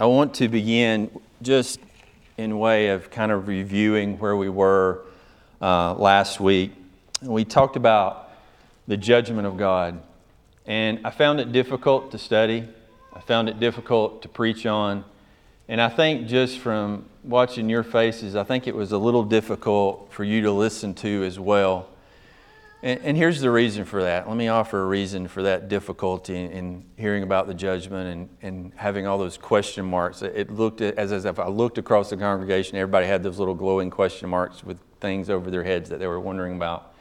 I want to begin just in way of kind of reviewing where we were uh, last week. We talked about the judgment of God, and I found it difficult to study. I found it difficult to preach on. And I think just from watching your faces, I think it was a little difficult for you to listen to as well. And, and, here's the reason for that. Let me offer a reason for that difficulty in, in hearing about the judgment and, and, having all those question marks. It looked as, as if I looked across the congregation, everybody had those little glowing question marks with things over their heads that they were wondering about.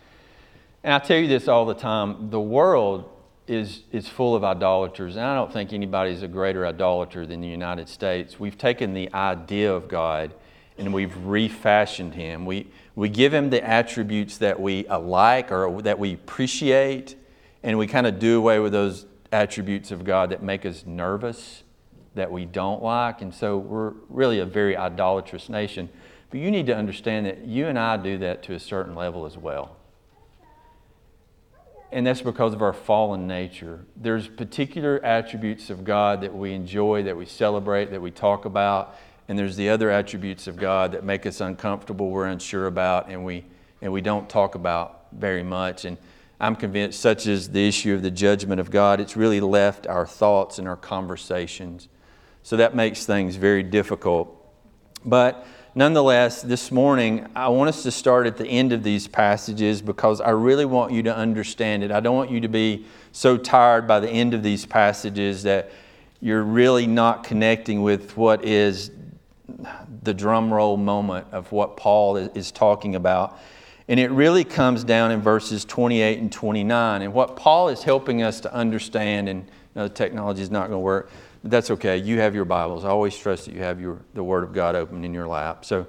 And I tell you this all the time the world is, is full of idolaters, and I don't think anybody is a greater idolater than the United States. We've taken the idea of God and we've refashioned him. We, we give him the attributes that we like or that we appreciate, and we kind of do away with those attributes of God that make us nervous, that we don't like. And so we're really a very idolatrous nation. But you need to understand that you and I do that to a certain level as well. And that's because of our fallen nature. There's particular attributes of God that we enjoy, that we celebrate, that we talk about and there's the other attributes of God that make us uncomfortable, we're unsure about, and we, and we don't talk about very much. And I'm convinced, such as the issue of the judgment of God, it's really left our thoughts and our conversations. So that makes things very difficult. But nonetheless, this morning, I want us to start at the end of these passages because I really want you to understand it. I don't want you to be so tired by the end of these passages that you're really not connecting with what is the drum roll moment of what Paul is talking about. And it really comes down in verses 28 and 29. And what Paul is helping us to understand, and you know, the technology is not going to work, that's okay. You have your Bibles. I always trust that you have your, the Word of God open in your lap. So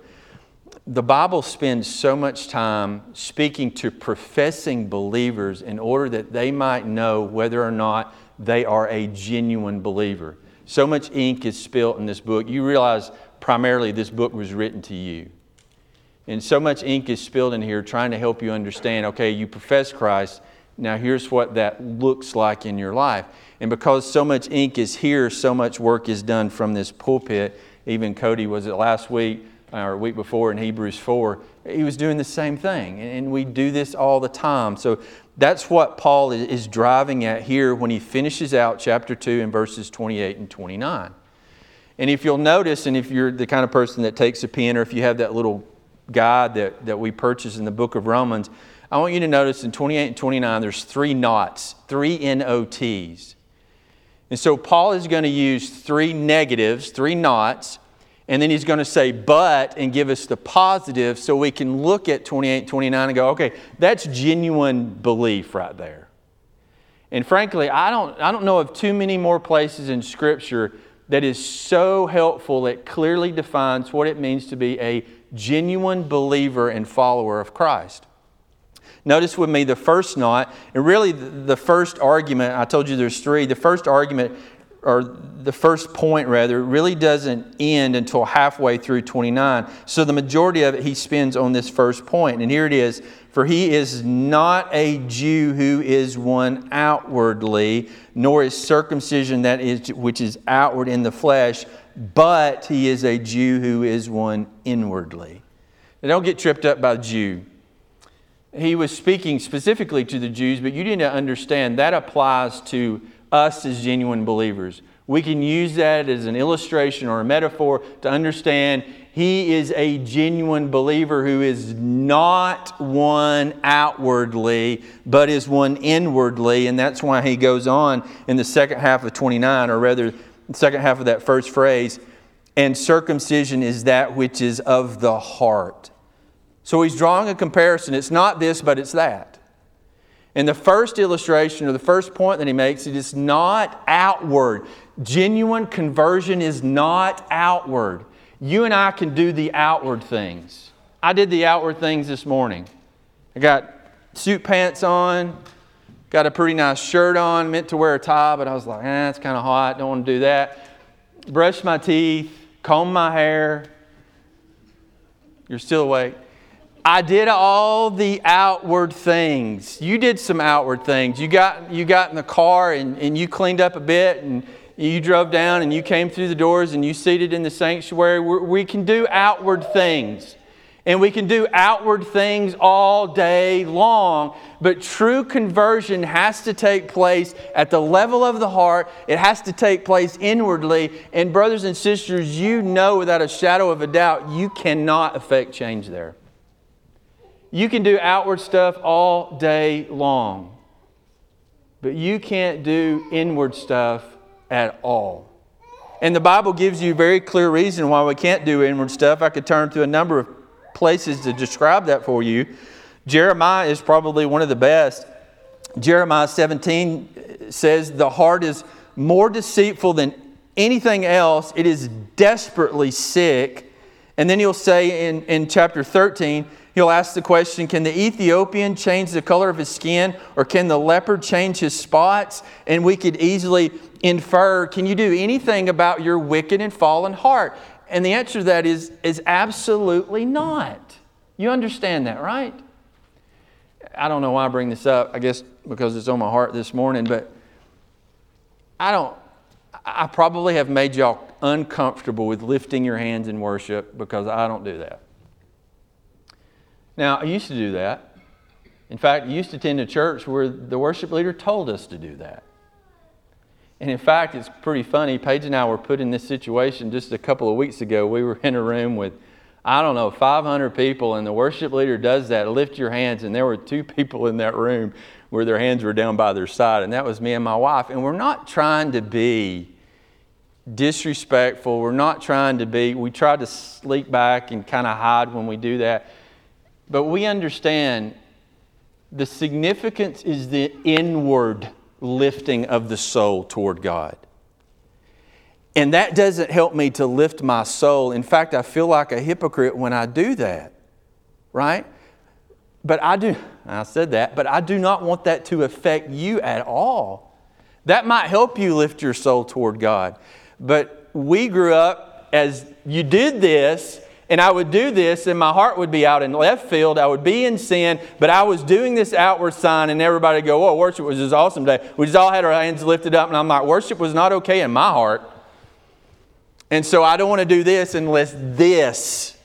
the Bible spends so much time speaking to professing believers in order that they might know whether or not they are a genuine believer. So much ink is spilt in this book. You realize primarily this book was written to you. And so much ink is spilled in here trying to help you understand okay, you profess Christ, now here's what that looks like in your life. And because so much ink is here, so much work is done from this pulpit. Even Cody was it last week or week before in Hebrews 4, he was doing the same thing. And we do this all the time. So that's what Paul is driving at here when he finishes out chapter 2 in verses 28 and 29. And if you'll notice, and if you're the kind of person that takes a pen or if you have that little guide that, that we purchased in the book of Romans, I want you to notice in 28 and 29, there's three knots, three N-O-Ts. And so Paul is going to use three negatives, three knots, and then he's going to say but and give us the positive so we can look at 28 29 and go, okay, that's genuine belief right there. And frankly, I don't, I don't know of too many more places in Scripture that is so helpful. It clearly defines what it means to be a genuine believer and follower of Christ. Notice with me the first knot, and really the first argument, I told you there's three. The first argument, or the first point rather, really doesn't end until halfway through 29. So the majority of it he spends on this first point. And here it is For he is not a Jew who is one outwardly, nor is circumcision that is which is outward in the flesh, but he is a Jew who is one inwardly. Now don't get tripped up by Jew. He was speaking specifically to the Jews, but you need to understand that applies to us as genuine believers. We can use that as an illustration or a metaphor to understand he is a genuine believer who is not one outwardly, but is one inwardly. And that's why he goes on in the second half of 29, or rather, the second half of that first phrase, and circumcision is that which is of the heart. So he's drawing a comparison. It's not this, but it's that. And the first illustration or the first point that he makes, it is not outward. Genuine conversion is not outward. You and I can do the outward things. I did the outward things this morning. I got suit pants on, got a pretty nice shirt on, meant to wear a tie, but I was like, eh, it's kind of hot, don't want to do that. Brushed my teeth, combed my hair. You're still awake. I did all the outward things. You did some outward things. You got, you got in the car and, and you cleaned up a bit and you drove down and you came through the doors and you seated in the sanctuary. We can do outward things. And we can do outward things all day long, but true conversion has to take place at the level of the heart. It has to take place inwardly. And, brothers and sisters, you know without a shadow of a doubt, you cannot affect change there. You can do outward stuff all day long, but you can't do inward stuff at all. And the Bible gives you a very clear reason why we can't do inward stuff. I could turn to a number of places to describe that for you. Jeremiah is probably one of the best. Jeremiah 17 uh, says, The heart is more deceitful than anything else, it is desperately sick. And then he'll say in, in chapter 13, he'll ask the question Can the Ethiopian change the color of his skin, or can the leopard change his spots? And we could easily infer Can you do anything about your wicked and fallen heart? And the answer to that is, is absolutely not. You understand that, right? I don't know why I bring this up. I guess because it's on my heart this morning, but I don't, I probably have made y'all uncomfortable with lifting your hands in worship because I don't do that. Now, I used to do that. In fact, I used to attend a church where the worship leader told us to do that. And in fact, it's pretty funny. Paige and I were put in this situation just a couple of weeks ago. We were in a room with, I don't know, 500 people, and the worship leader does that lift your hands. And there were two people in that room where their hands were down by their side, and that was me and my wife. And we're not trying to be disrespectful. We're not trying to be, we try to sleep back and kind of hide when we do that. But we understand the significance is the inward lifting of the soul toward God. And that doesn't help me to lift my soul. In fact, I feel like a hypocrite when I do that, right? But I do, I said that, but I do not want that to affect you at all. That might help you lift your soul toward God. But we grew up as you did this, and I would do this, and my heart would be out in left field. I would be in sin, but I was doing this outward sign, and everybody would go, Oh, worship was this awesome day. We just all had our hands lifted up, and I'm like, Worship was not okay in my heart. And so I don't want to do this unless this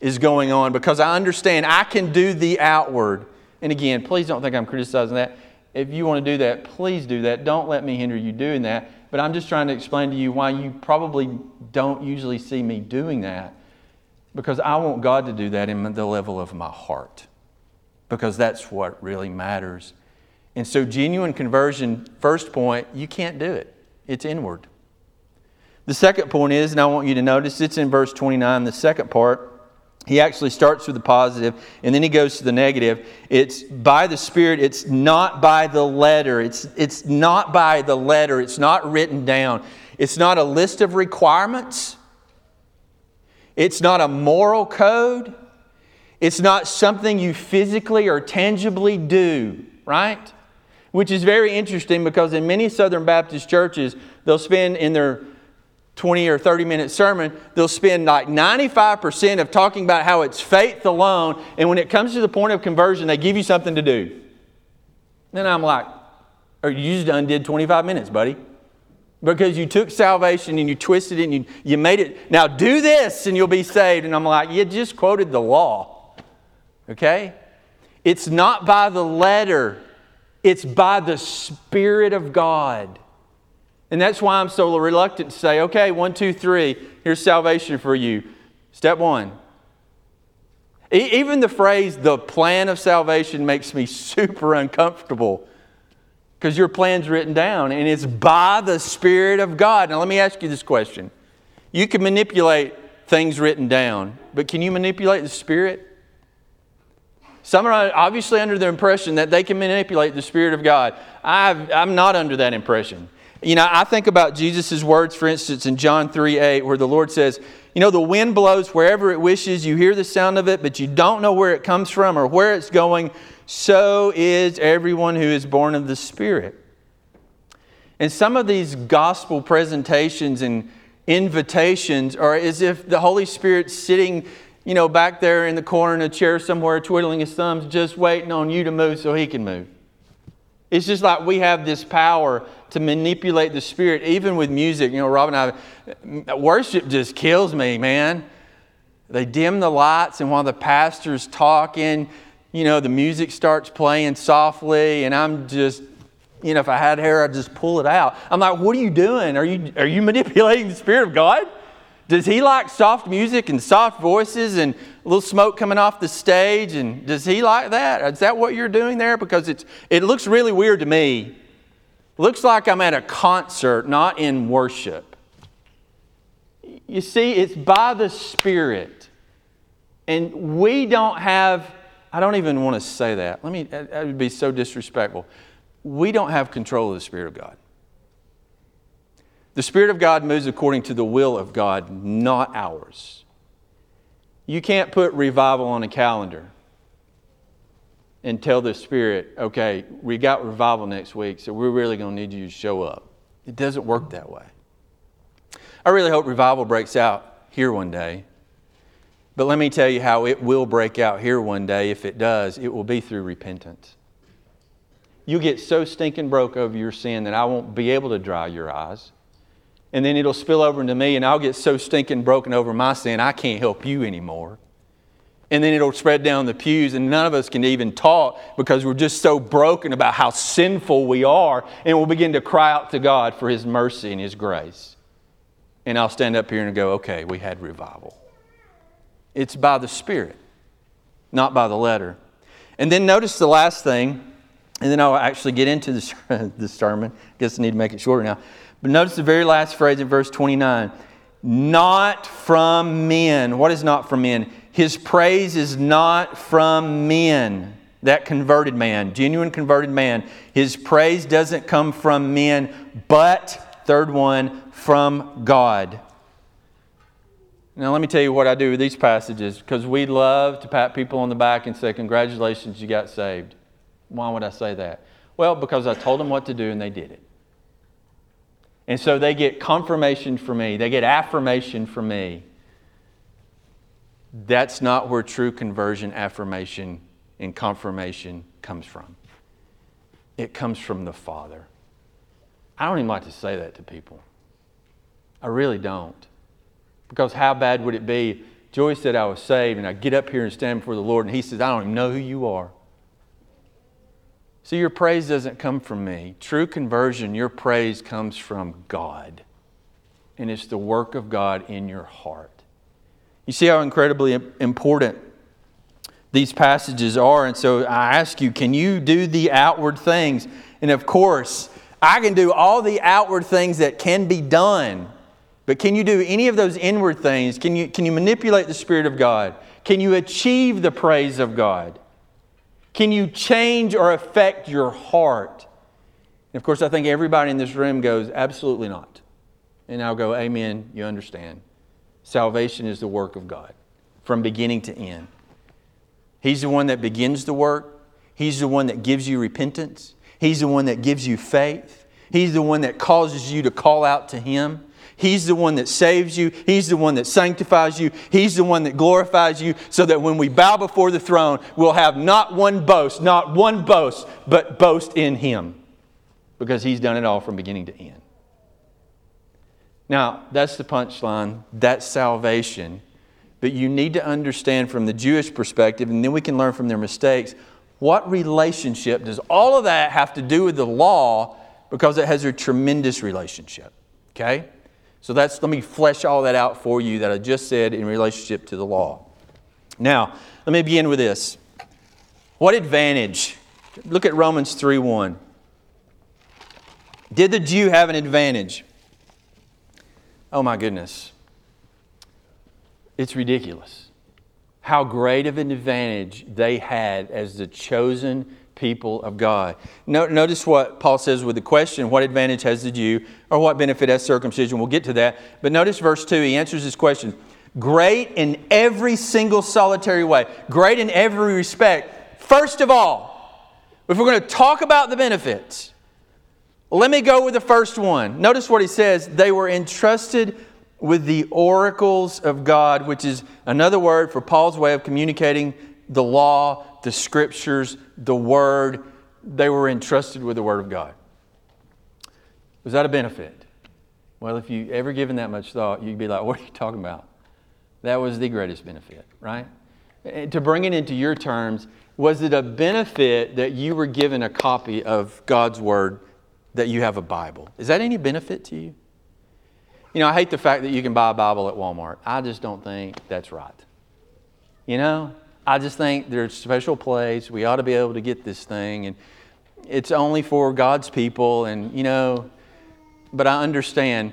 is going on because I understand I can do the outward. And again, please don't think I'm criticizing that. If you want to do that, please do that. Don't let me hinder you doing that. But I'm just trying to explain to you why you probably don't usually see me doing that because I want God to do that in the level of my heart. Because that's what really matters. And so, genuine conversion, first point, you can't do it, it's inward. The second point is, and I want you to notice, it's in verse 29, the second part. He actually starts with the positive and then he goes to the negative. It's by the Spirit, it's not by the letter. It's, it's not by the letter. It's not written down. It's not a list of requirements. It's not a moral code. It's not something you physically or tangibly do, right? Which is very interesting because in many Southern Baptist churches, they'll spend in their 20 or 30 minute sermon, they'll spend like 95% of talking about how it's faith alone. And when it comes to the point of conversion, they give you something to do. Then I'm like, or you just undid 25 minutes, buddy because you took salvation and you twisted it and you, you made it. Now do this and you'll be saved. And I'm like, you just quoted the law. Okay? It's not by the letter, it's by the Spirit of God. And that's why I'm so reluctant to say, okay, one, two, three, here's salvation for you. Step one. Even the phrase, the plan of salvation, makes me super uncomfortable because your plan's written down and it's by the Spirit of God. Now, let me ask you this question. You can manipulate things written down, but can you manipulate the Spirit? Some are obviously under the impression that they can manipulate the Spirit of God. i am not under that impression. You know, I think about Jesus' words, for instance, in John 3 8, where the Lord says, You know, the wind blows wherever it wishes. You hear the sound of it, but you don't know where it comes from or where it's going so is everyone who is born of the Spirit. And some of these gospel presentations and invitations are as if the Holy Spirit's sitting, you know, back there in the corner in a chair somewhere, twiddling his thumbs, just waiting on you to move so he can move. It's just like we have this power to manipulate the spirit, even with music. You know, Rob and I, worship just kills me, man. They dim the lights, and while the pastor's talking, you know, the music starts playing softly, and I'm just, you know, if I had hair, I'd just pull it out. I'm like, what are you doing? Are you, are you manipulating the Spirit of God? Does he like soft music and soft voices and a little smoke coming off the stage? And does he like that? Is that what you're doing there? Because it's, it looks really weird to me. Looks like I'm at a concert, not in worship. You see, it's by the Spirit. And we don't have, I don't even want to say that. Let me, that would be so disrespectful. We don't have control of the Spirit of God. The Spirit of God moves according to the will of God, not ours. You can't put revival on a calendar and tell the Spirit, okay, we got revival next week, so we're really going to need you to show up. It doesn't work that way. I really hope revival breaks out here one day. But let me tell you how it will break out here one day. If it does, it will be through repentance. You'll get so stinking broke over your sin that I won't be able to dry your eyes and then it'll spill over into me, and I'll get so stinking broken over my sin, I can't help you anymore. And then it'll spread down the pews, and none of us can even talk because we're just so broken about how sinful we are, and we'll begin to cry out to God for His mercy and His grace. And I'll stand up here and go, okay, we had revival. It's by the Spirit, not by the letter. And then notice the last thing, and then I'll actually get into the sermon. I guess I need to make it shorter now. But notice the very last phrase in verse 29 not from men. What is not from men? His praise is not from men. That converted man, genuine converted man, his praise doesn't come from men, but, third one, from God. Now, let me tell you what I do with these passages because we love to pat people on the back and say, Congratulations, you got saved. Why would I say that? Well, because I told them what to do and they did it. And so they get confirmation from me, they get affirmation from me. That's not where true conversion, affirmation, and confirmation comes from. It comes from the Father. I don't even like to say that to people. I really don't. Because how bad would it be? Joy said I was saved, and I get up here and stand before the Lord, and He says, I don't even know who you are. See, your praise doesn't come from me. True conversion, your praise comes from God. And it's the work of God in your heart. You see how incredibly important these passages are. And so I ask you, can you do the outward things? And of course, I can do all the outward things that can be done. But can you do any of those inward things? Can you, can you manipulate the Spirit of God? Can you achieve the praise of God? Can you change or affect your heart? And of course, I think everybody in this room goes, absolutely not. And I'll go, Amen, you understand. Salvation is the work of God from beginning to end. He's the one that begins the work, He's the one that gives you repentance, He's the one that gives you faith, He's the one that causes you to call out to Him. He's the one that saves you. He's the one that sanctifies you. He's the one that glorifies you so that when we bow before the throne, we'll have not one boast, not one boast, but boast in Him because He's done it all from beginning to end. Now, that's the punchline. That's salvation. But you need to understand from the Jewish perspective, and then we can learn from their mistakes, what relationship does all of that have to do with the law because it has a tremendous relationship. Okay? So that's let me flesh all that out for you that I just said in relationship to the law. Now, let me begin with this. What advantage? Look at Romans 3:1. Did the Jew have an advantage? Oh my goodness. It's ridiculous. How great of an advantage they had as the chosen people of God. Notice what Paul says with the question what advantage has the Jew, or what benefit has circumcision? We'll get to that. But notice verse 2, he answers this question great in every single solitary way, great in every respect. First of all, if we're going to talk about the benefits, let me go with the first one. Notice what he says they were entrusted with the oracles of God, which is another word for Paul's way of communicating the law, the scriptures, the word. they were entrusted with the Word of God. Was that a benefit? Well, if you ever given that much thought, you'd be like, what are you talking about? That was the greatest benefit, right? And to bring it into your terms, was it a benefit that you were given a copy of God's Word that you have a Bible? Is that any benefit to you? You know, I hate the fact that you can buy a Bible at Walmart. I just don't think that's right. You know, I just think there's special place. We ought to be able to get this thing, and it's only for God's people. And you know, but I understand.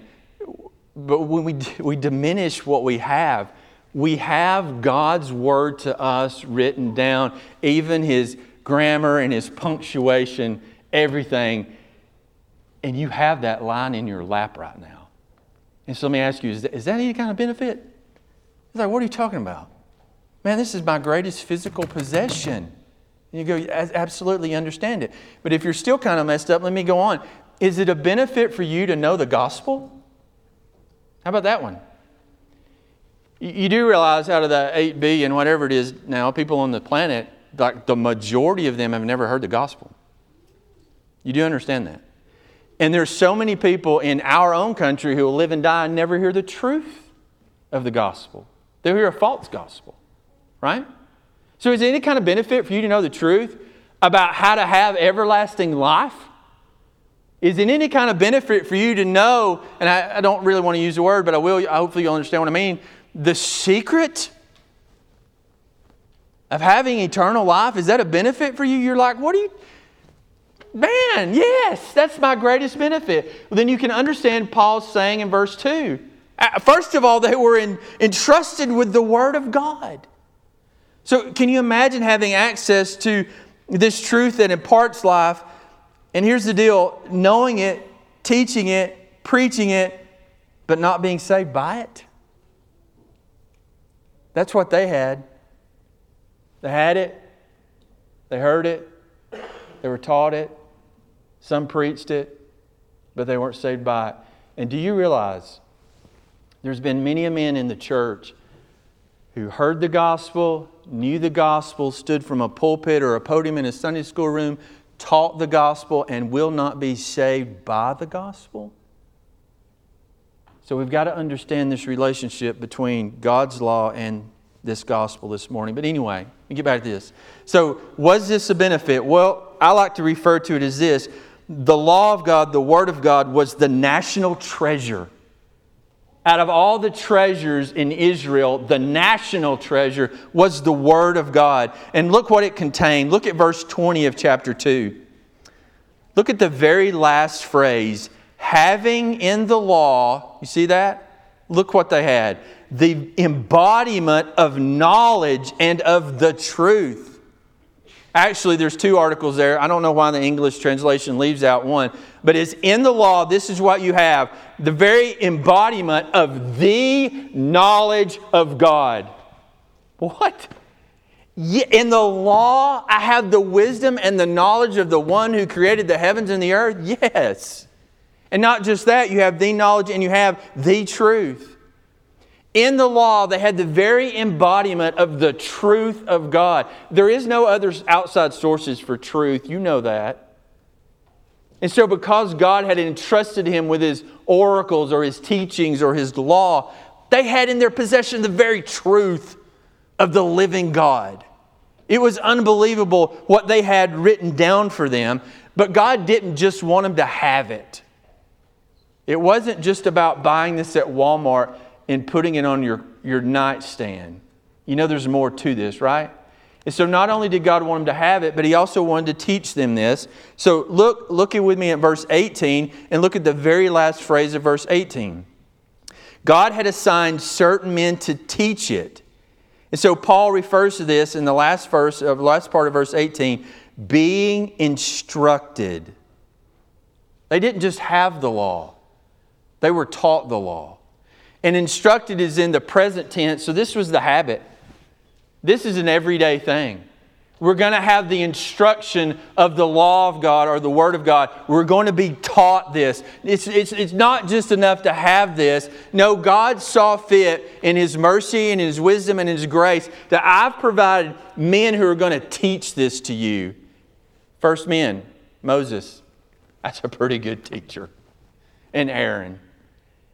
But when we we diminish what we have, we have God's word to us written down, even His grammar and His punctuation, everything, and you have that line in your lap right now. And so let me ask you: Is that, is that any kind of benefit? It's like, what are you talking about? Man, this is my greatest physical possession. And you go, absolutely understand it. But if you're still kind of messed up, let me go on. Is it a benefit for you to know the gospel? How about that one? You do realize out of the 8 billion, whatever it is now, people on the planet, like the majority of them have never heard the gospel. You do understand that. And there's so many people in our own country who will live and die and never hear the truth of the gospel. They'll hear a false gospel right? So, is any kind of benefit for you to know the truth about how to have everlasting life? Is it any kind of benefit for you to know, and I, I don't really want to use the word, but I will, hopefully you'll understand what I mean, the secret of having eternal life? Is that a benefit for you? You're like, what are you? Man, yes, that's my greatest benefit. Well, then you can understand Paul's saying in verse 2. Uh, first of all, they were in, entrusted with the Word of God. So, can you imagine having access to this truth that imparts life? And here's the deal knowing it, teaching it, preaching it, but not being saved by it? That's what they had. They had it, they heard it, they were taught it, some preached it, but they weren't saved by it. And do you realize there's been many a men in the church who heard the gospel, knew the gospel, stood from a pulpit or a podium in a Sunday school room, taught the gospel, and will not be saved by the gospel? So we've got to understand this relationship between God's law and this gospel this morning. But anyway, me get back to this. So, was this a benefit? Well, I like to refer to it as this the law of God, the Word of God, was the national treasure out of all the treasures in Israel, the national treasure was the Word of God. And look what it contained. Look at verse 20 of chapter 2. Look at the very last phrase having in the law, you see that? Look what they had the embodiment of knowledge and of the truth. Actually, there's two articles there. I don't know why the English translation leaves out one, but it's in the law. This is what you have the very embodiment of the knowledge of God. What? In the law, I have the wisdom and the knowledge of the one who created the heavens and the earth? Yes. And not just that, you have the knowledge and you have the truth. In the law, they had the very embodiment of the truth of God. There is no other outside sources for truth. You know that. And so, because God had entrusted him with his oracles or his teachings or his law, they had in their possession the very truth of the living God. It was unbelievable what they had written down for them, but God didn't just want them to have it. It wasn't just about buying this at Walmart in putting it on your, your nightstand. You know there's more to this, right? And so not only did God want them to have it, but he also wanted to teach them this. So look, look with me at verse 18 and look at the very last phrase of verse 18. God had assigned certain men to teach it. And so Paul refers to this in the last verse of last part of verse 18, being instructed. They didn't just have the law, they were taught the law. And instructed is in the present tense, so this was the habit. This is an everyday thing. We're going to have the instruction of the law of God or the Word of God. We're going to be taught this. It's, it's, it's not just enough to have this. No, God saw fit in His mercy and His wisdom and His grace that I've provided men who are going to teach this to you. First men, Moses. That's a pretty good teacher. And Aaron.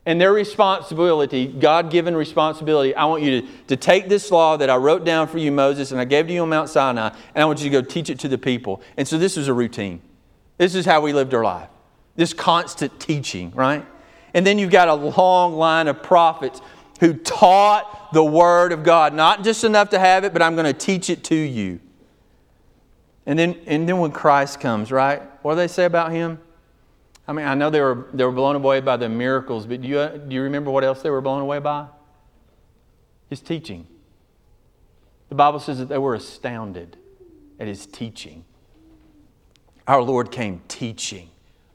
And their responsibility, God given responsibility, I want you to, to take this law that I wrote down for you, Moses, and I gave to you on Mount Sinai, and I want you to go teach it to the people. And so this was a routine. This is how we lived our life. This constant teaching, right? And then you've got a long line of prophets who taught the Word of God. Not just enough to have it, but I'm going to teach it to you. And then, and then when Christ comes, right? What do they say about him? I mean, I know they were, they were blown away by the miracles, but do you, do you remember what else they were blown away by? His teaching. The Bible says that they were astounded at his teaching. Our Lord came teaching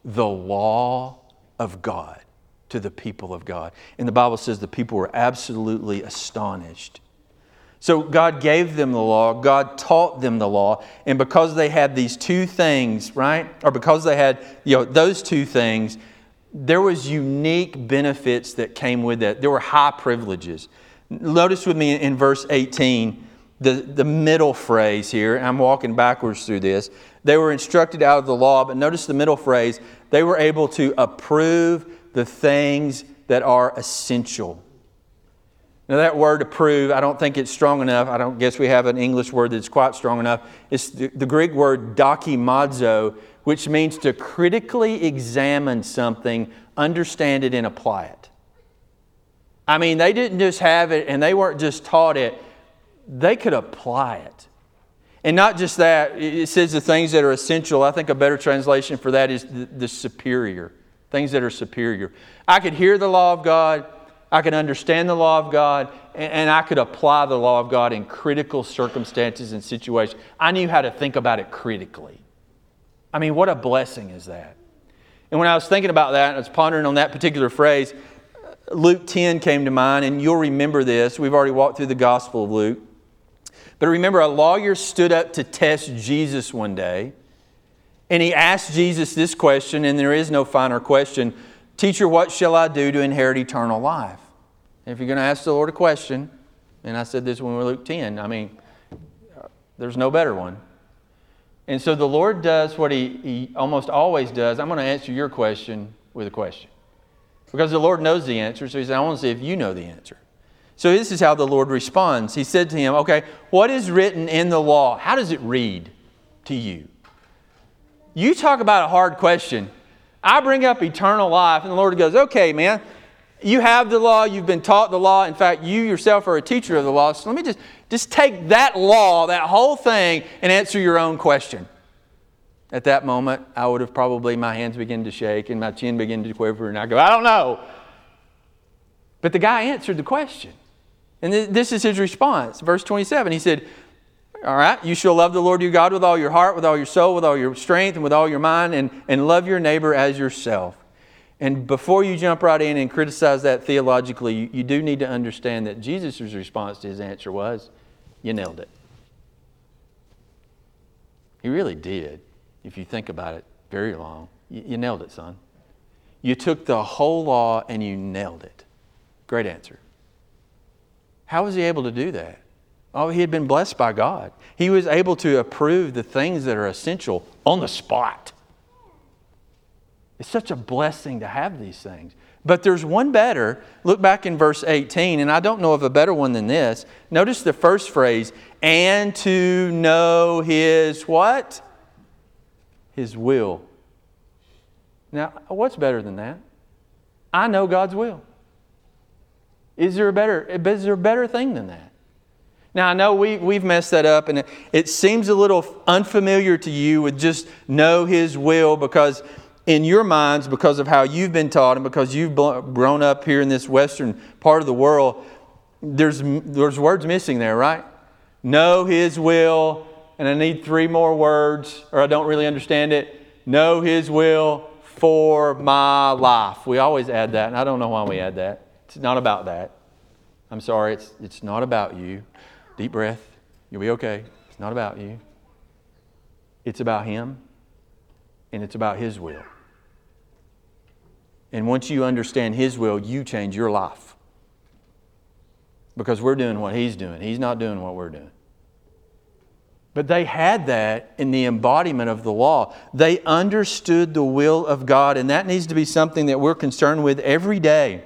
the law of God to the people of God. And the Bible says the people were absolutely astonished. So God gave them the law, God taught them the law, and because they had these two things, right? Or because they had, you know, those two things, there was unique benefits that came with that. There were high privileges. Notice with me in verse 18 the, the middle phrase here. I'm walking backwards through this. They were instructed out of the law, but notice the middle phrase. They were able to approve the things that are essential. Now, that word approve, I don't think it's strong enough. I don't guess we have an English word that's quite strong enough. It's the, the Greek word dokimazo, which means to critically examine something, understand it, and apply it. I mean, they didn't just have it and they weren't just taught it, they could apply it. And not just that, it says the things that are essential. I think a better translation for that is the, the superior, things that are superior. I could hear the law of God. I could understand the law of God, and I could apply the law of God in critical circumstances and situations. I knew how to think about it critically. I mean, what a blessing is that? And when I was thinking about that, I was pondering on that particular phrase, Luke 10 came to mind, and you'll remember this. We've already walked through the Gospel of Luke. But remember, a lawyer stood up to test Jesus one day, and he asked Jesus this question, and there is no finer question Teacher, what shall I do to inherit eternal life? if you're going to ask the Lord a question, and I said this when we were Luke 10, I mean, there's no better one. And so the Lord does what he, he almost always does. I'm going to answer your question with a question. Because the Lord knows the answer, so he said, I want to see if you know the answer. So this is how the Lord responds. He said to him, Okay, what is written in the law? How does it read to you? You talk about a hard question. I bring up eternal life, and the Lord goes, Okay, man, you have the law, you've been taught the law. In fact, you yourself are a teacher of the law. So let me just, just take that law, that whole thing, and answer your own question. At that moment, I would have probably, my hands begin to shake and my chin begin to quiver, and I go, I don't know. But the guy answered the question. And this is his response. Verse 27, he said, all right, you shall love the Lord your God with all your heart, with all your soul, with all your strength, and with all your mind, and, and love your neighbor as yourself. And before you jump right in and criticize that theologically, you, you do need to understand that Jesus' response to his answer was, You nailed it. He really did, if you think about it very long. You, you nailed it, son. You took the whole law and you nailed it. Great answer. How was he able to do that? Oh, he had been blessed by God. He was able to approve the things that are essential on the spot. It's such a blessing to have these things. But there's one better. Look back in verse 18, and I don't know of a better one than this. Notice the first phrase, and to know his what? His will. Now, what's better than that? I know God's will. Is there a better, is there a better thing than that? Now, I know we, we've messed that up, and it, it seems a little unfamiliar to you with just know His will because in your minds, because of how you've been taught and because you've grown up here in this western part of the world, there's, there's words missing there, right? Know His will, and I need three more words, or I don't really understand it. Know His will for my life. We always add that, and I don't know why we add that. It's not about that. I'm sorry, it's, it's not about you. Deep breath. You'll be okay. It's not about you. It's about Him, and it's about His will. And once you understand His will, you change your life. Because we're doing what He's doing, He's not doing what we're doing. But they had that in the embodiment of the law. They understood the will of God, and that needs to be something that we're concerned with every day.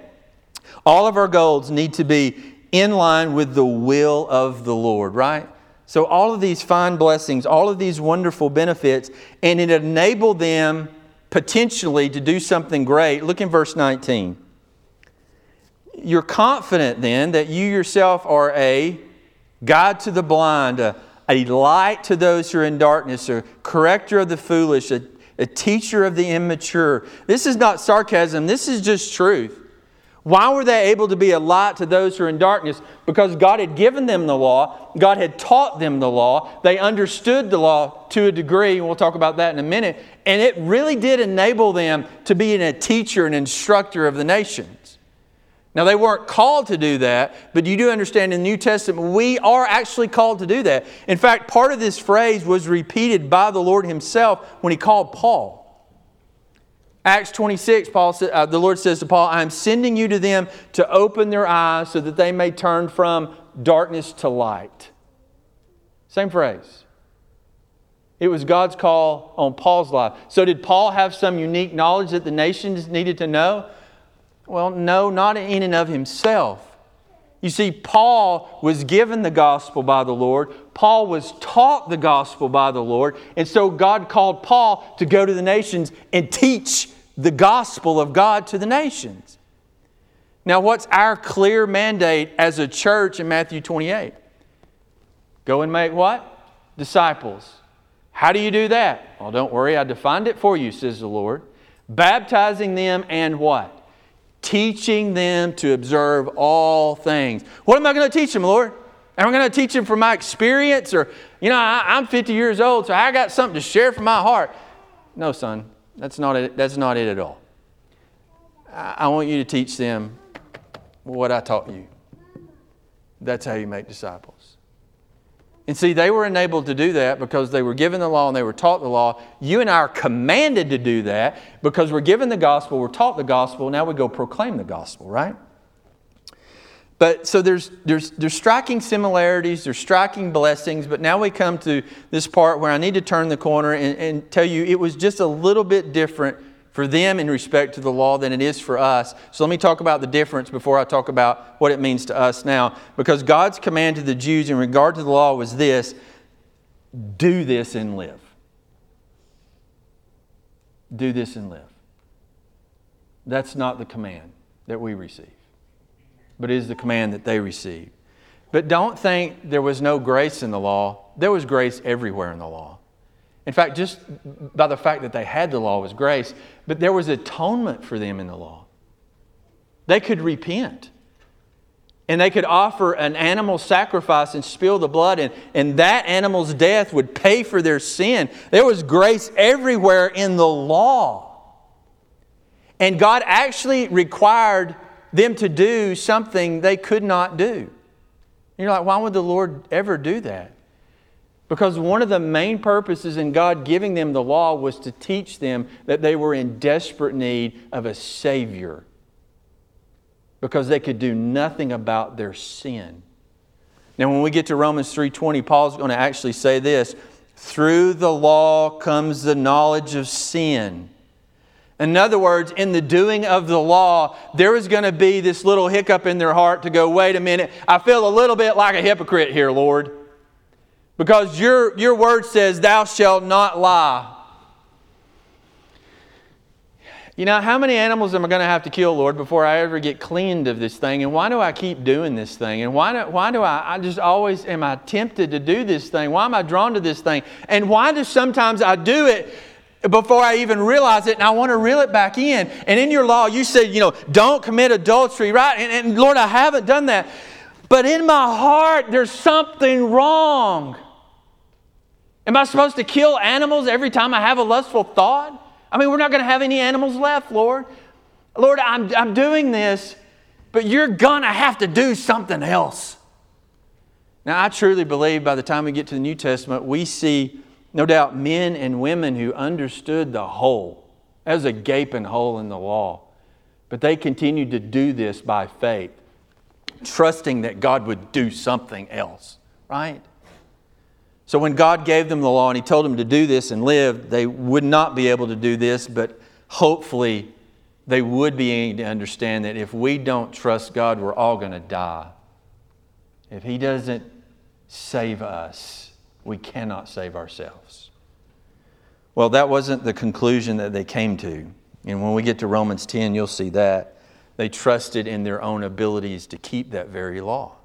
All of our goals need to be in line with the will of the Lord, right? So, all of these fine blessings, all of these wonderful benefits, and it enabled them potentially to do something great. Look in verse 19. You're confident then that you yourself are a guide to the blind, a a light to those who are in darkness, a corrector of the foolish, a, a teacher of the immature. This is not sarcasm, this is just truth. Why were they able to be a light to those who are in darkness? Because God had given them the law, God had taught them the law, they understood the law to a degree, and we'll talk about that in a minute, and it really did enable them to be a teacher and instructor of the nations. Now, they weren't called to do that, but you do understand in the New Testament, we are actually called to do that. In fact, part of this phrase was repeated by the Lord Himself when He called Paul. Acts 26, Paul, uh, the Lord says to Paul, I am sending you to them to open their eyes so that they may turn from darkness to light. Same phrase. It was God's call on Paul's life. So, did Paul have some unique knowledge that the nations needed to know? Well, no, not in and of himself. You see, Paul was given the gospel by the Lord. Paul was taught the gospel by the Lord. And so God called Paul to go to the nations and teach the gospel of God to the nations. Now, what's our clear mandate as a church in Matthew 28? Go and make what? Disciples. How do you do that? Well, don't worry, I defined it for you, says the Lord. Baptizing them and what? Teaching them to observe all things. What am I going to teach them, Lord? Am I going to teach them from my experience? Or, you know, I, am 50 years old, so I got something to share from my heart. No, son, that's not it, that's not it at all. I, I want you to teach them what I taught you. That's how you make disciples. And see, they were enabled to do that because they were given the law and they were taught the law. You and I are commanded to do that because we're given the gospel, we're taught the gospel, now we go proclaim the gospel, right? But so there's, there's, there's striking similarities, there's striking blessings, but now we come to this part where I need to turn the corner and, and tell you it was just a little bit different for them in respect to the law than it is for us. So let me talk about the difference before I talk about what it means to us now. Because God's command to the Jews in regard to the law was this do this and live. Do this and live. That's not the command that we receive, but it is the command that they receive. But don't think there was no grace in the law. There was grace everywhere in the law. In fact, just by the fact that they had the law was grace, but there was atonement for them in the law. They could repent. And they could offer an animal sacrifice and spill the blood, and, and that animal's death would pay for their sin. There was grace everywhere in the law. And God actually required them to do something they could not do. And you're like, why would the Lord ever do that? Because one of the main purposes in God giving them the law was to teach them that they were in desperate need of a Savior. Because they could do nothing about their sin. Now, when we get to Romans 3:20, Paul's going to actually say this: through the law comes the knowledge of sin. In other words, in the doing of the law, there is going to be this little hiccup in their heart to go, wait a minute, I feel a little bit like a hypocrite here, Lord. Because your, your word says, Thou shalt not lie. You know, how many animals am I going to have to kill, Lord, before I ever get cleaned of this thing? And why do I keep doing this thing? And why do, why do I, I just always, am I tempted to do this thing? Why am I drawn to this thing? And why do sometimes I do it before I even realize it and I want to reel it back in? And in your law, you said, you know, don't commit adultery, right? And, and Lord, I haven't done that. But in my heart, there's something wrong. Am I supposed to kill animals every time I have a lustful thought? I mean, we're not going to have any animals left, Lord. Lord, I'm, I'm doing this, but you're going to have to do something else. Now, I truly believe by the time we get to the New Testament, we see, no doubt, men and women who understood the hole. As a gaping hole in the law. But they continued to do this by faith, trusting that God would do something else, right? So when God gave them the law and He told them to do this and live, they would not be able to do this, but hopefully they would be able to understand that if we don't trust God, we're all going to die. If He doesn't save us, we cannot save ourselves. Well, that wasn't the conclusion that they came to. And when we get to Romans 10, you'll see that. They trusted in their own abilities to keep that very law.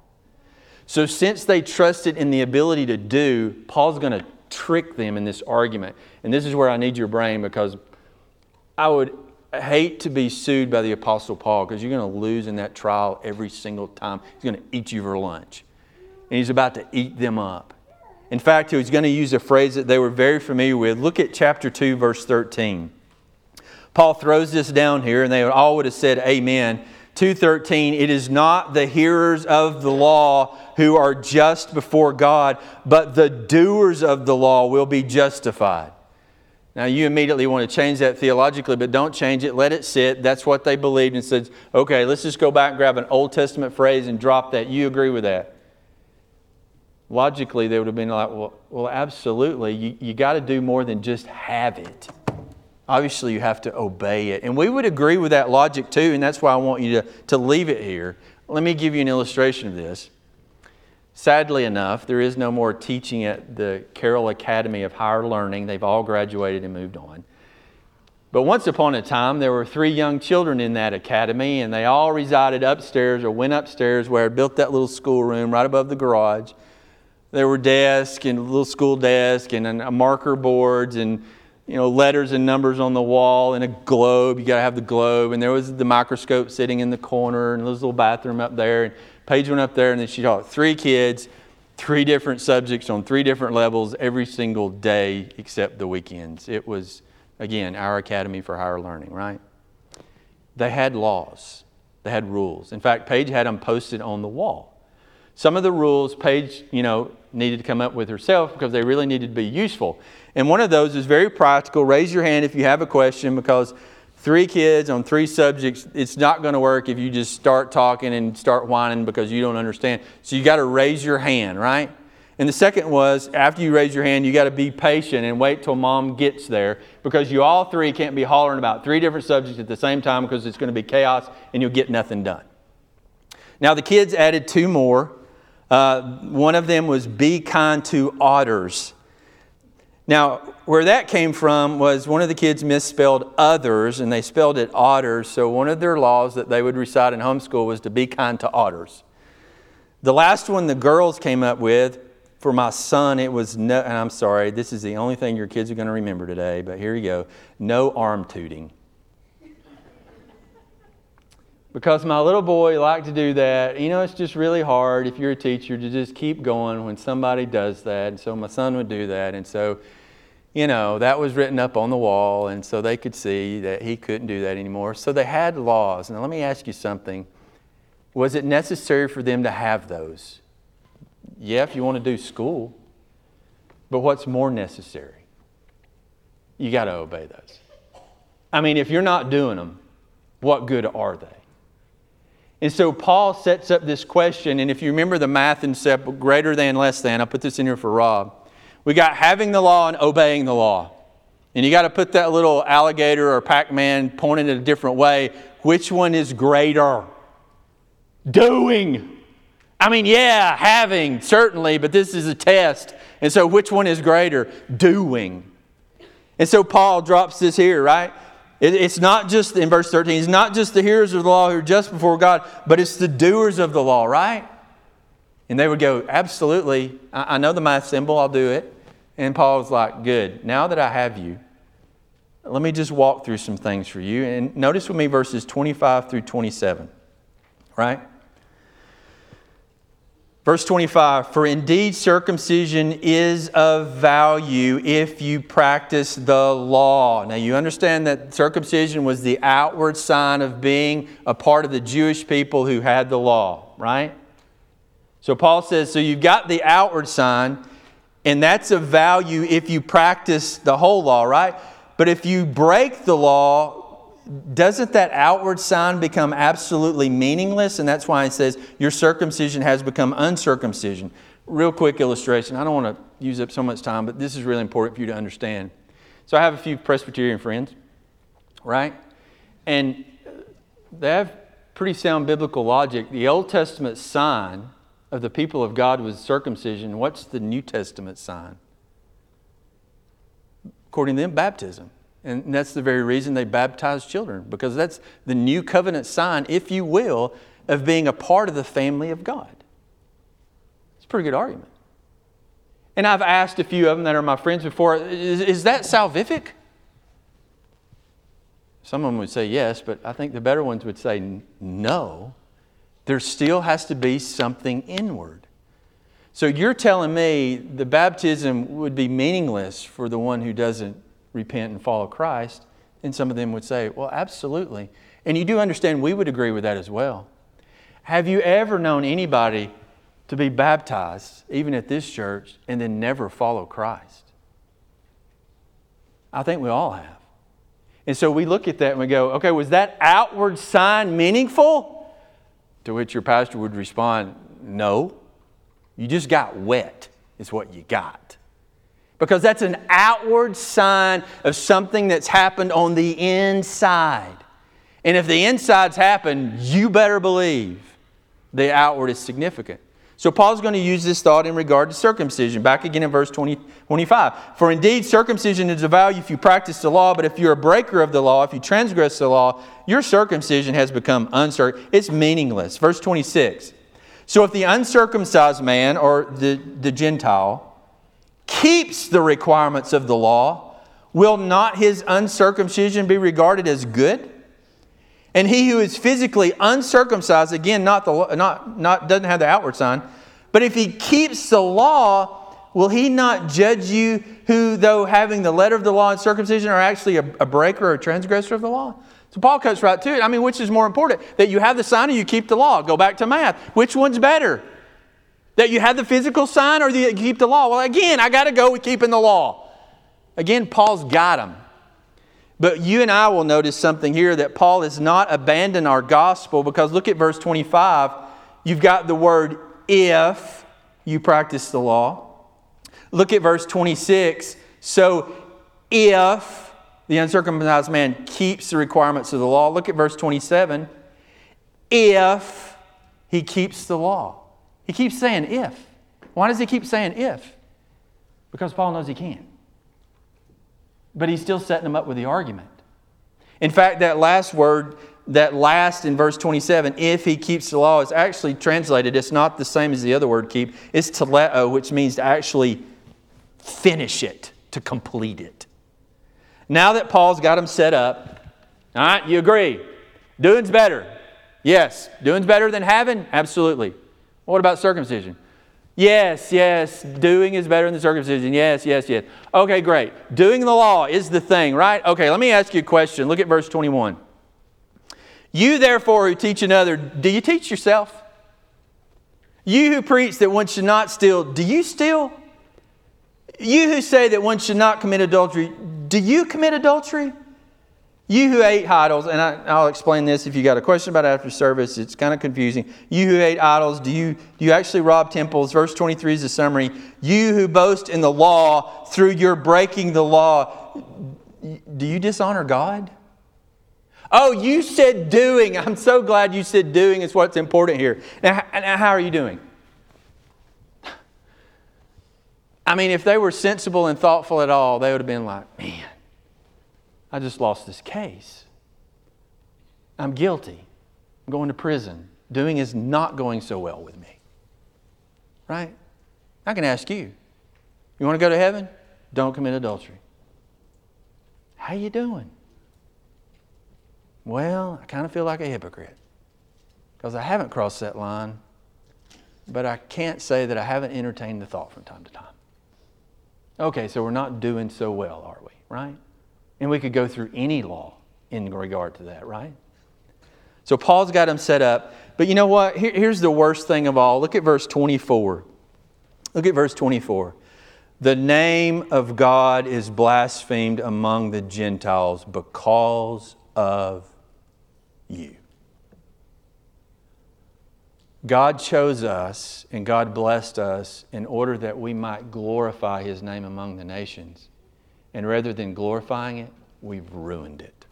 So, since they trusted in the ability to do, Paul's going to trick them in this argument. And this is where I need your brain because I would hate to be sued by the Apostle Paul because you're going to lose in that trial every single time. He's going to eat you for lunch. And he's about to eat them up. In fact, he's going to use a phrase that they were very familiar with. Look at chapter 2, verse 13. Paul throws this down here, and they all would have said, Amen. 2:13 it is not the hearers of the law who are just before God but the doers of the law will be justified. Now you immediately want to change that theologically but don't change it. Let it sit. That's what they believed and said okay let's just go back and grab an Old Testament phrase and drop that. You agree with that. Logically they would have been like well, well absolutely. You, you got to do more than just have it obviously you have to obey it. And we would agree with that logic too, and that's why I want you to, to leave it here. Let me give you an illustration of this. Sadly enough, there is no more teaching at the Carroll Academy of Higher Learning. They've all graduated and moved on. But once upon a time, there were three young children in that academy, and they all resided upstairs or went upstairs where I built that little schoolroom right above the garage. There were desks and little school desk and a marker boards and you know, letters and numbers on the wall and a globe. You got to have the globe. And there was the microscope sitting in the corner and this little bathroom up there. And Paige went up there and then she taught three kids, three different subjects on three different levels every single day except the weekends. It was, again, our Academy for Higher Learning, right? They had laws, they had rules. In fact, Paige had them posted on the wall. Some of the rules Paige, you know, needed to come up with herself because they really needed to be useful. And one of those is very practical. Raise your hand if you have a question because three kids on three subjects, it's not going to work if you just start talking and start whining because you don't understand. So you got to raise your hand, right? And the second was after you raise your hand, you got to be patient and wait till mom gets there because you all three can't be hollering about three different subjects at the same time because it's going to be chaos and you'll get nothing done. Now, the kids added two more. Uh, one of them was be kind to otters. Now, where that came from was one of the kids misspelled others and they spelled it otters. So, one of their laws that they would recite in homeschool was to be kind to otters. The last one the girls came up with for my son, it was no, and I'm sorry, this is the only thing your kids are going to remember today, but here you go no arm tooting. Because my little boy liked to do that. You know, it's just really hard if you're a teacher to just keep going when somebody does that. And so my son would do that. And so you know, that was written up on the wall, and so they could see that he couldn't do that anymore. So they had laws. Now, let me ask you something. Was it necessary for them to have those? Yeah, if you want to do school. But what's more necessary? You got to obey those. I mean, if you're not doing them, what good are they? And so Paul sets up this question, and if you remember the math and step greater than, less than, I'll put this in here for Rob. We got having the law and obeying the law. And you got to put that little alligator or Pac Man pointed in a different way. Which one is greater? Doing. I mean, yeah, having, certainly, but this is a test. And so, which one is greater? Doing. And so, Paul drops this here, right? It's not just, in verse 13, it's not just the hearers of the law who are just before God, but it's the doers of the law, right? And they would go, Absolutely. I know the math symbol, I'll do it. And Paul like, Good. Now that I have you, let me just walk through some things for you. And notice with me verses 25 through 27, right? Verse 25 For indeed circumcision is of value if you practice the law. Now you understand that circumcision was the outward sign of being a part of the Jewish people who had the law, right? So Paul says, So you've got the outward sign. And that's of value if you practice the whole law, right? But if you break the law, doesn't that outward sign become absolutely meaningless? And that's why it says your circumcision has become uncircumcision. real quick illustration. I don't want to use up so much time, but this is really important for you to understand. So I have a few Presbyterian friends, right? And they have pretty sound biblical logic. The Old Testament sign of the people of God was circumcision. What's the New Testament sign? According to them, baptism. And that's the very reason they baptize children, because that's the new covenant sign, if you will, of being a part of the family of God. It's a pretty good argument. And I've asked a few of them that are my friends before is, is that salvific? Some of them would say yes, but I think the better ones would say no. There still has to be something inward. So you're telling me the baptism would be meaningless for the one who doesn't repent and follow Christ? And some of them would say, well, absolutely. And you do understand we would agree with that as well. Have you ever known anybody to be baptized, even at this church, and then never follow Christ? I think we all have. And so we look at that and we go, okay, was that outward sign meaningful? To which your pastor would respond, no. You just got wet, is what you got because that's an outward sign of something that's happened on the inside. And if the inside's happened, you better believe the outward is significant. So Paul's going to use this thought in regard to circumcision. Back again in verse 20, 25. For indeed, circumcision is of value if you practice the law, but if you're a breaker of the law, if you transgress the law, your circumcision has become uncircumcised. It's meaningless. Verse 26. So if the uncircumcised man or the, the Gentile keeps the requirements of the law, will not his uncircumcision be regarded as good? And he who is physically uncircumcised, again, not the, not, not, doesn't have the outward sign, but if he keeps the law, will he not judge you who, though having the letter of the law and circumcision, are actually a, a breaker or a transgressor of the law? So Paul cuts right to it. I mean, which is more important? That you have the sign or you keep the law? Go back to math. Which one's better? That you have the physical sign or you keep the law? Well, again, I got to go with keeping the law. Again, Paul's got them. But you and I will notice something here that Paul has not abandoned our gospel because look at verse 25. You've got the word if you practice the law. Look at verse 26. So if the uncircumcised man keeps the requirements of the law, look at verse 27. If he keeps the law. He keeps saying if. Why does he keep saying if? Because Paul knows he can't. But he's still setting them up with the argument. In fact, that last word, that last in verse 27, if he keeps the law, is actually translated. It's not the same as the other word keep. It's teleo, uh, which means to actually finish it, to complete it. Now that Paul's got them set up, all right, you agree. Doing's better. Yes. Doing's better than having? Absolutely. What about circumcision? Yes, yes, doing is better than circumcision. Yes, yes, yes. Okay, great. Doing the law is the thing, right? Okay, let me ask you a question. Look at verse 21. You, therefore, who teach another, do you teach yourself? You who preach that one should not steal, do you steal? You who say that one should not commit adultery, do you commit adultery? You who ate idols, and I, will explain this if you got a question about after service, it's kind of confusing. You who ate idols, do you, do you actually rob temples? Verse 23 is the summary. You who boast in the law through your breaking the law, do you dishonor God? Oh, you said doing. I'm so glad you said doing is what's important here. Now, now how are you doing? I mean, if they were sensible and thoughtful at all, they would have been like, man, I just lost this case. I'm guilty. I'm going to prison. Doing is not going so well with me. Right? I can ask you. You want to go to heaven? Don't commit adultery. How you doing? Well, I kind of feel like a hypocrite because I haven't crossed that line, but I can't say that I haven't entertained the thought from time to time. Okay, so we're not doing so well, are we? Right? And we could go through any law in regard to that, right? So Paul's got them set up. But you know what? Here, here's the worst thing of all. Look at verse 24. Look at verse 24. The name of God is blasphemed among the Gentiles because of you. God chose us and God blessed us in order that we might glorify His name among the nations. And rather than glorifying it, we've ruined it.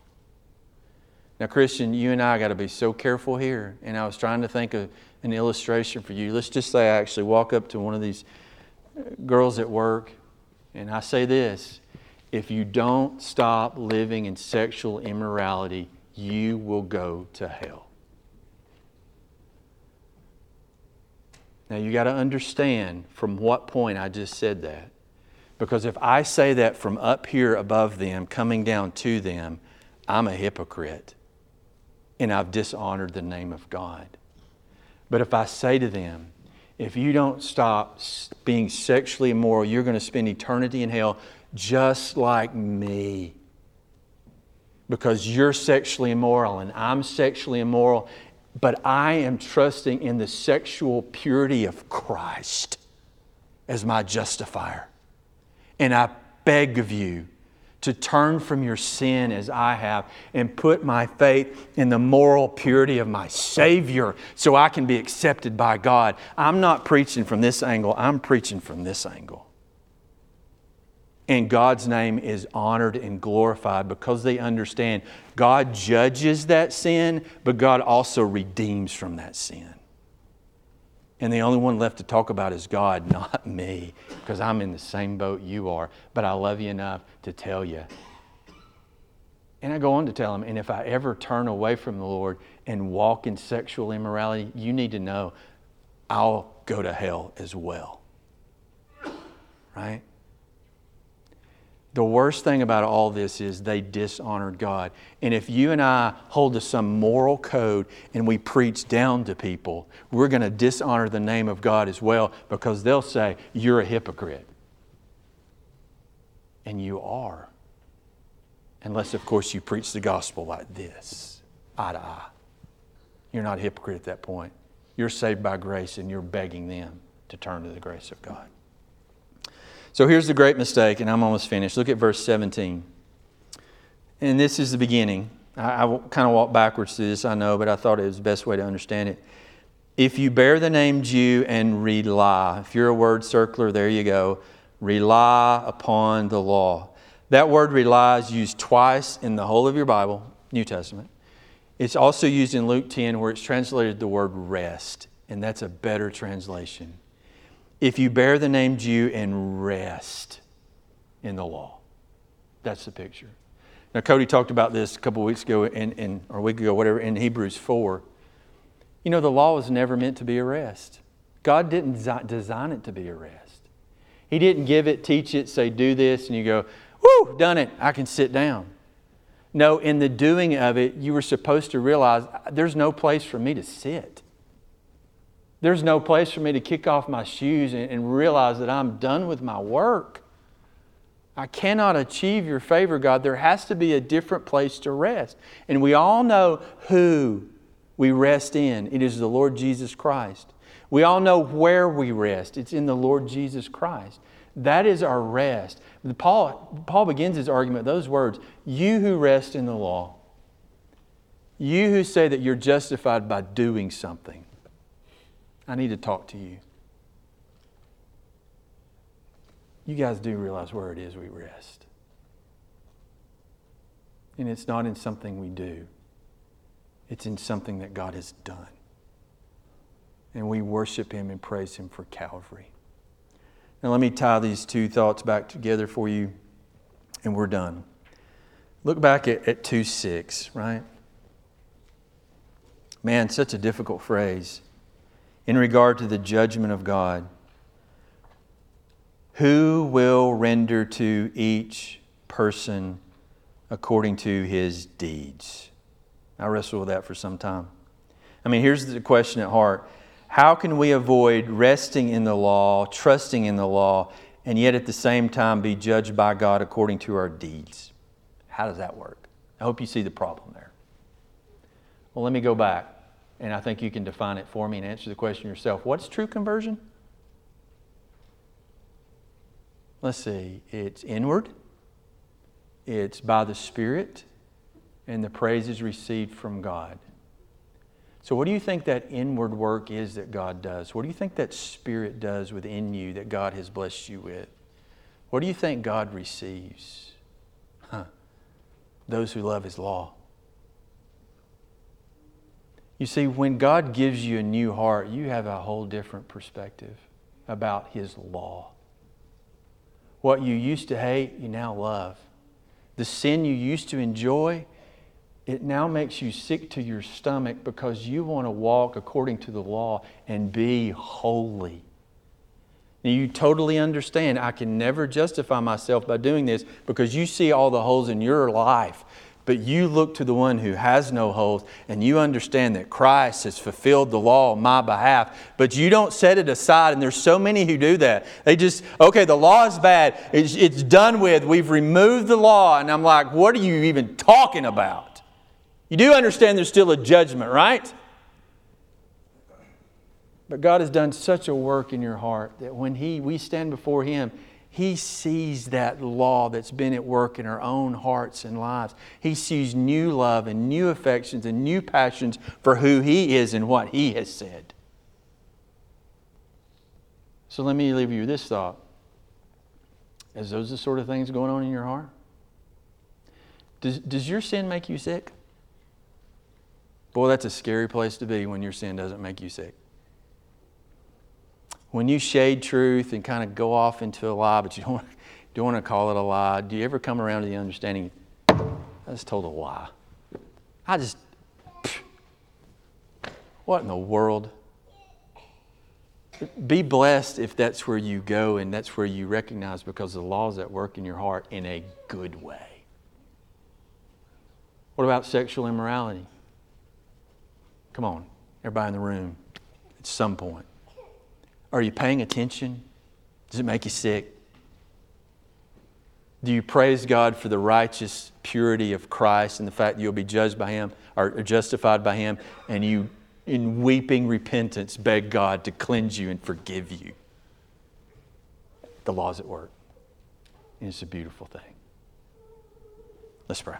Now, Christian, you and I got to be so careful here. And I was trying to think of an illustration for you. Let's just say I actually walk up to one of these girls at work and I say this if you don't stop living in sexual immorality, you will go to hell. Now, you got to understand from what point I just said that. Because if I say that from up here above them, coming down to them, I'm a hypocrite and I've dishonored the name of God. But if I say to them, if you don't stop being sexually immoral, you're going to spend eternity in hell just like me. Because you're sexually immoral and I'm sexually immoral, but I am trusting in the sexual purity of Christ as my justifier. And I beg of you to turn from your sin as I have and put my faith in the moral purity of my Savior so I can be accepted by God. I'm not preaching from this angle, I'm preaching from this angle. And God's name is honored and glorified because they understand God judges that sin, but God also redeems from that sin. And the only one left to talk about is God, not me, because I'm in the same boat you are. But I love you enough to tell you. And I go on to tell him, and if I ever turn away from the Lord and walk in sexual immorality, you need to know I'll go to hell as well. Right? The worst thing about all this is they dishonored God. And if you and I hold to some moral code and we preach down to people, we're going to dishonor the name of God as well because they'll say, You're a hypocrite. And you are. Unless, of course, you preach the gospel like this, eye to eye. You're not a hypocrite at that point. You're saved by grace and you're begging them to turn to the grace of God. So here's the great mistake, and I'm almost finished. Look at verse 17. And this is the beginning. I, I kind of walked backwards through this, I know, but I thought it was the best way to understand it. If you bear the name Jew and rely, if you're a word circler, there you go. Rely upon the law. That word rely is used twice in the whole of your Bible, New Testament. It's also used in Luke 10 where it's translated the word rest, and that's a better translation if you bear the name Jew and rest in the law. That's the picture. Now, Cody talked about this a couple weeks ago, in, in, or a week ago, whatever, in Hebrews 4. You know, the law was never meant to be a rest. God didn't design it to be a rest. He didn't give it, teach it, say, do this, and you go, whoo, done it, I can sit down. No, in the doing of it, you were supposed to realize there's no place for me to sit. There's no place for me to kick off my shoes and, and realize that I'm done with my work. I cannot achieve your favor, God. There has to be a different place to rest. And we all know who we rest in it is the Lord Jesus Christ. We all know where we rest it's in the Lord Jesus Christ. That is our rest. Paul, Paul begins his argument those words You who rest in the law, you who say that you're justified by doing something. I need to talk to you. You guys do realize where it is we rest. And it's not in something we do, it's in something that God has done. And we worship Him and praise Him for Calvary. Now, let me tie these two thoughts back together for you, and we're done. Look back at, at 2 6, right? Man, such a difficult phrase in regard to the judgment of God. Who will render to each person according to his deeds? I wrestled with that for some time. I mean, here's the question at heart How can we avoid resting in the law, trusting in the law, and yet at the same time be judged by God according to our deeds? How does that work? I hope you see the problem there. Well, let me go back and I think you can define it for me and answer the question yourself. What's true conversion? Let's see, it's inward, it's by the Spirit, and the praise is received from God. So, what do you think that inward work is that God does? What do you think that Spirit does within you that God has blessed you with? What do you think God receives? Huh. Those who love His law. You see, when God gives you a new heart, you have a whole different perspective about His law. What you used to hate, you now love. The sin you used to enjoy, it now makes you sick to your stomach because you want to walk according to the law and be holy. You totally understand I can never justify myself by doing this because you see all the holes in your life. But you look to the one who has no holes and you understand that Christ has fulfilled the law on my behalf. But you don't set it aside, and there's so many who do that. They just, okay, the law is bad, it's, it's done with, we've removed the law. And I'm like, what are you even talking about? You do understand there's still a judgment, right? But God has done such a work in your heart that when he, we stand before Him, He sees that law that's been at work in our own hearts and lives. He sees new love and new affections and new passions for who He is and what He has said. So let me leave you with this thought. Is those the sort of things going on in your heart? Does, does your sin make you sick? Boy, that's a scary place to be when your sin doesn't make you sick. When you shade truth and kind of go off into a lie, but you don't, don't want to call it a lie, do you ever come around to the understanding, I just told a lie? I just, what in the world? Be blessed if that's where you go and that's where you recognize because the law's at work in your heart in a good way. What about sexual immorality? Come on, everybody in the room, at some point. Are you paying attention? Does it make you sick? Do you praise God for the righteous purity of Christ and the fact that you'll be judged by Him or justified by Him, and you, in weeping repentance, beg God to cleanse you and forgive you? The law's at work. And it's a beautiful thing. Let's pray.